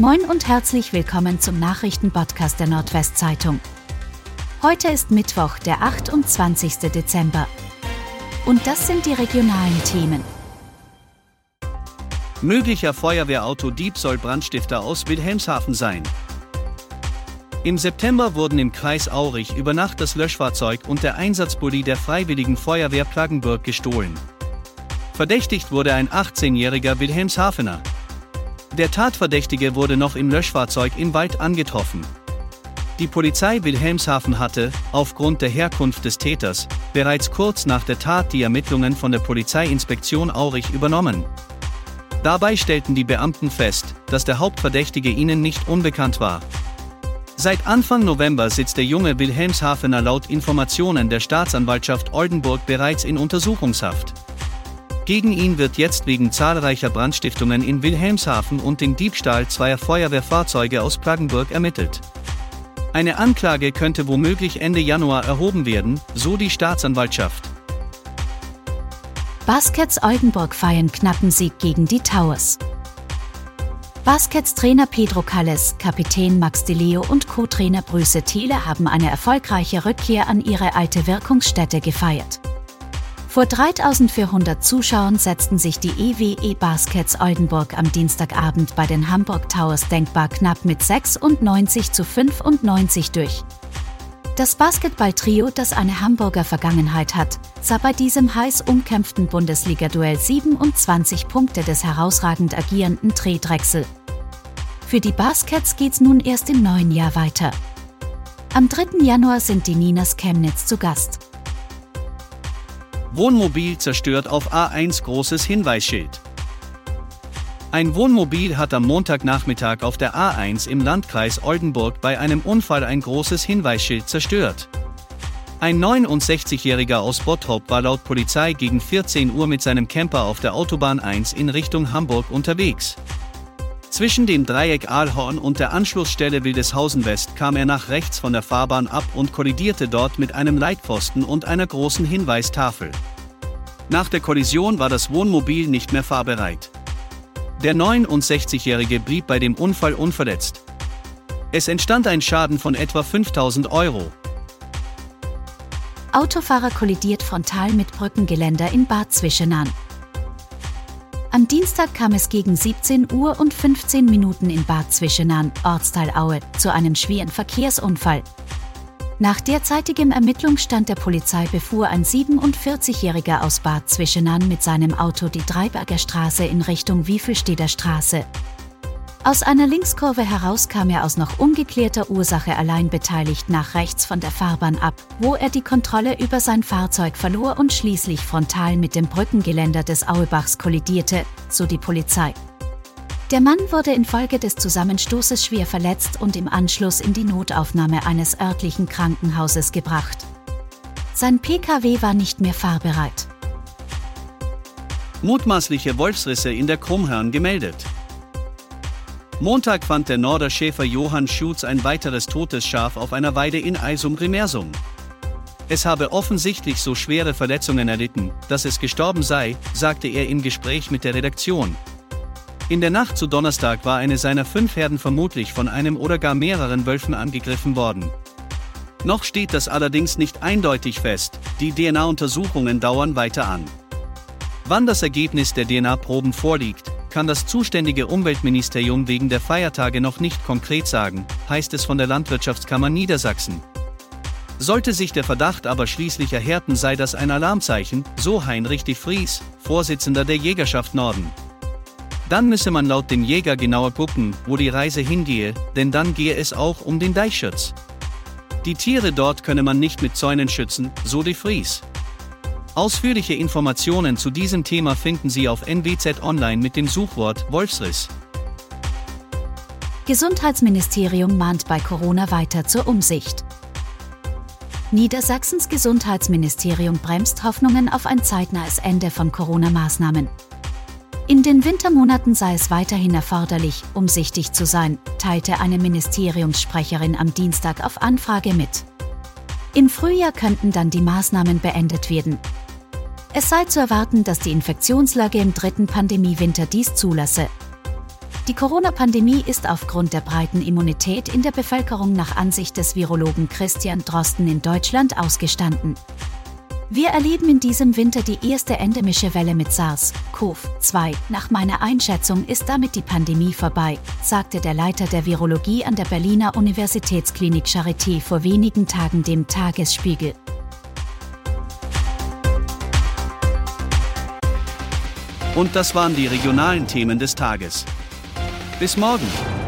Moin und herzlich willkommen zum Nachrichtenpodcast der Nordwestzeitung. Heute ist Mittwoch, der 28. Dezember. Und das sind die regionalen Themen. Möglicher Feuerwehrauto-Dieb soll Brandstifter aus Wilhelmshaven sein. Im September wurden im Kreis Aurich über Nacht das Löschfahrzeug und der Einsatzbully der Freiwilligen Feuerwehr Plaggenburg gestohlen. Verdächtigt wurde ein 18-jähriger Wilhelmshavener. Der Tatverdächtige wurde noch im Löschfahrzeug im Wald angetroffen. Die Polizei Wilhelmshaven hatte, aufgrund der Herkunft des Täters, bereits kurz nach der Tat die Ermittlungen von der Polizeiinspektion Aurich übernommen. Dabei stellten die Beamten fest, dass der Hauptverdächtige ihnen nicht unbekannt war. Seit Anfang November sitzt der junge Wilhelmshavener laut Informationen der Staatsanwaltschaft Oldenburg bereits in Untersuchungshaft. Gegen ihn wird jetzt wegen zahlreicher Brandstiftungen in Wilhelmshaven und dem Diebstahl zweier Feuerwehrfahrzeuge aus Plaggenburg ermittelt. Eine Anklage könnte womöglich Ende Januar erhoben werden, so die Staatsanwaltschaft. Baskets Oldenburg feiern knappen Sieg gegen die Towers. Baskets Trainer Pedro Calles, Kapitän Max De Leo und Co-Trainer Brüse Thiele haben eine erfolgreiche Rückkehr an ihre alte Wirkungsstätte gefeiert. Vor 3400 Zuschauern setzten sich die EWE Baskets Oldenburg am Dienstagabend bei den Hamburg Towers denkbar knapp mit 96 zu 95 durch. Das Basketballtrio, das eine Hamburger Vergangenheit hat, sah bei diesem heiß umkämpften Bundesliga-Duell 27 Punkte des herausragend agierenden Trey Drechsel. Für die Baskets geht's nun erst im neuen Jahr weiter. Am 3. Januar sind die Ninas Chemnitz zu Gast. Wohnmobil zerstört auf A1 großes Hinweisschild. Ein Wohnmobil hat am Montagnachmittag auf der A1 im Landkreis Oldenburg bei einem Unfall ein großes Hinweisschild zerstört. Ein 69-Jähriger aus Bottrop war laut Polizei gegen 14 Uhr mit seinem Camper auf der Autobahn 1 in Richtung Hamburg unterwegs. Zwischen dem Dreieck Aalhorn und der Anschlussstelle Wildeshausen West kam er nach rechts von der Fahrbahn ab und kollidierte dort mit einem Leitpfosten und einer großen Hinweistafel. Nach der Kollision war das Wohnmobil nicht mehr fahrbereit. Der 69-Jährige blieb bei dem Unfall unverletzt. Es entstand ein Schaden von etwa 5000 Euro. Autofahrer kollidiert frontal mit Brückengeländer in Bad Zwischenahn. Am Dienstag kam es gegen 17 Uhr und 15 Minuten in Bad Zwischenahn, Ortsteil Aue, zu einem schweren Verkehrsunfall. Nach derzeitigem Ermittlungsstand der Polizei befuhr ein 47-Jähriger aus Bad Zwischenahn mit seinem Auto die Dreiberger Straße in Richtung Wiefelsteder Straße. Aus einer Linkskurve heraus kam er aus noch ungeklärter Ursache allein beteiligt nach rechts von der Fahrbahn ab, wo er die Kontrolle über sein Fahrzeug verlor und schließlich frontal mit dem Brückengeländer des Auebachs kollidierte, so die Polizei. Der Mann wurde infolge des Zusammenstoßes schwer verletzt und im Anschluss in die Notaufnahme eines örtlichen Krankenhauses gebracht. Sein Pkw war nicht mehr fahrbereit. Mutmaßliche Wolfsrisse in der Krummhörn gemeldet. Montag fand der Norderschäfer Johann Schutz ein weiteres totes Schaf auf einer Weide in Eisum-Remersum. Es habe offensichtlich so schwere Verletzungen erlitten, dass es gestorben sei, sagte er im Gespräch mit der Redaktion. In der Nacht zu Donnerstag war eine seiner fünf Herden vermutlich von einem oder gar mehreren Wölfen angegriffen worden. Noch steht das allerdings nicht eindeutig fest, die DNA-Untersuchungen dauern weiter an. Wann das Ergebnis der DNA-Proben vorliegt, kann das zuständige Umweltministerium wegen der Feiertage noch nicht konkret sagen, heißt es von der Landwirtschaftskammer Niedersachsen. Sollte sich der Verdacht aber schließlich erhärten, sei das ein Alarmzeichen, so Heinrich de Vries, Vorsitzender der Jägerschaft Norden. Dann müsse man laut dem Jäger genauer gucken, wo die Reise hingehe, denn dann gehe es auch um den Deichschutz. Die Tiere dort könne man nicht mit Zäunen schützen, so de Vries. Ausführliche Informationen zu diesem Thema finden Sie auf NWZ Online mit dem Suchwort Wolfsriss. Gesundheitsministerium mahnt bei Corona weiter zur Umsicht. Niedersachsens Gesundheitsministerium bremst Hoffnungen auf ein zeitnahes Ende von Corona-Maßnahmen. In den Wintermonaten sei es weiterhin erforderlich, umsichtig zu sein, teilte eine Ministeriumssprecherin am Dienstag auf Anfrage mit. Im Frühjahr könnten dann die Maßnahmen beendet werden, es sei zu erwarten, dass die Infektionslage im dritten Pandemiewinter dies zulasse. Die Corona-Pandemie ist aufgrund der breiten Immunität in der Bevölkerung nach Ansicht des Virologen Christian Drosten in Deutschland ausgestanden. Wir erleben in diesem Winter die erste endemische Welle mit SARS-CoV-2. Nach meiner Einschätzung ist damit die Pandemie vorbei, sagte der Leiter der Virologie an der Berliner Universitätsklinik Charité vor wenigen Tagen dem Tagesspiegel. Und das waren die regionalen Themen des Tages. Bis morgen!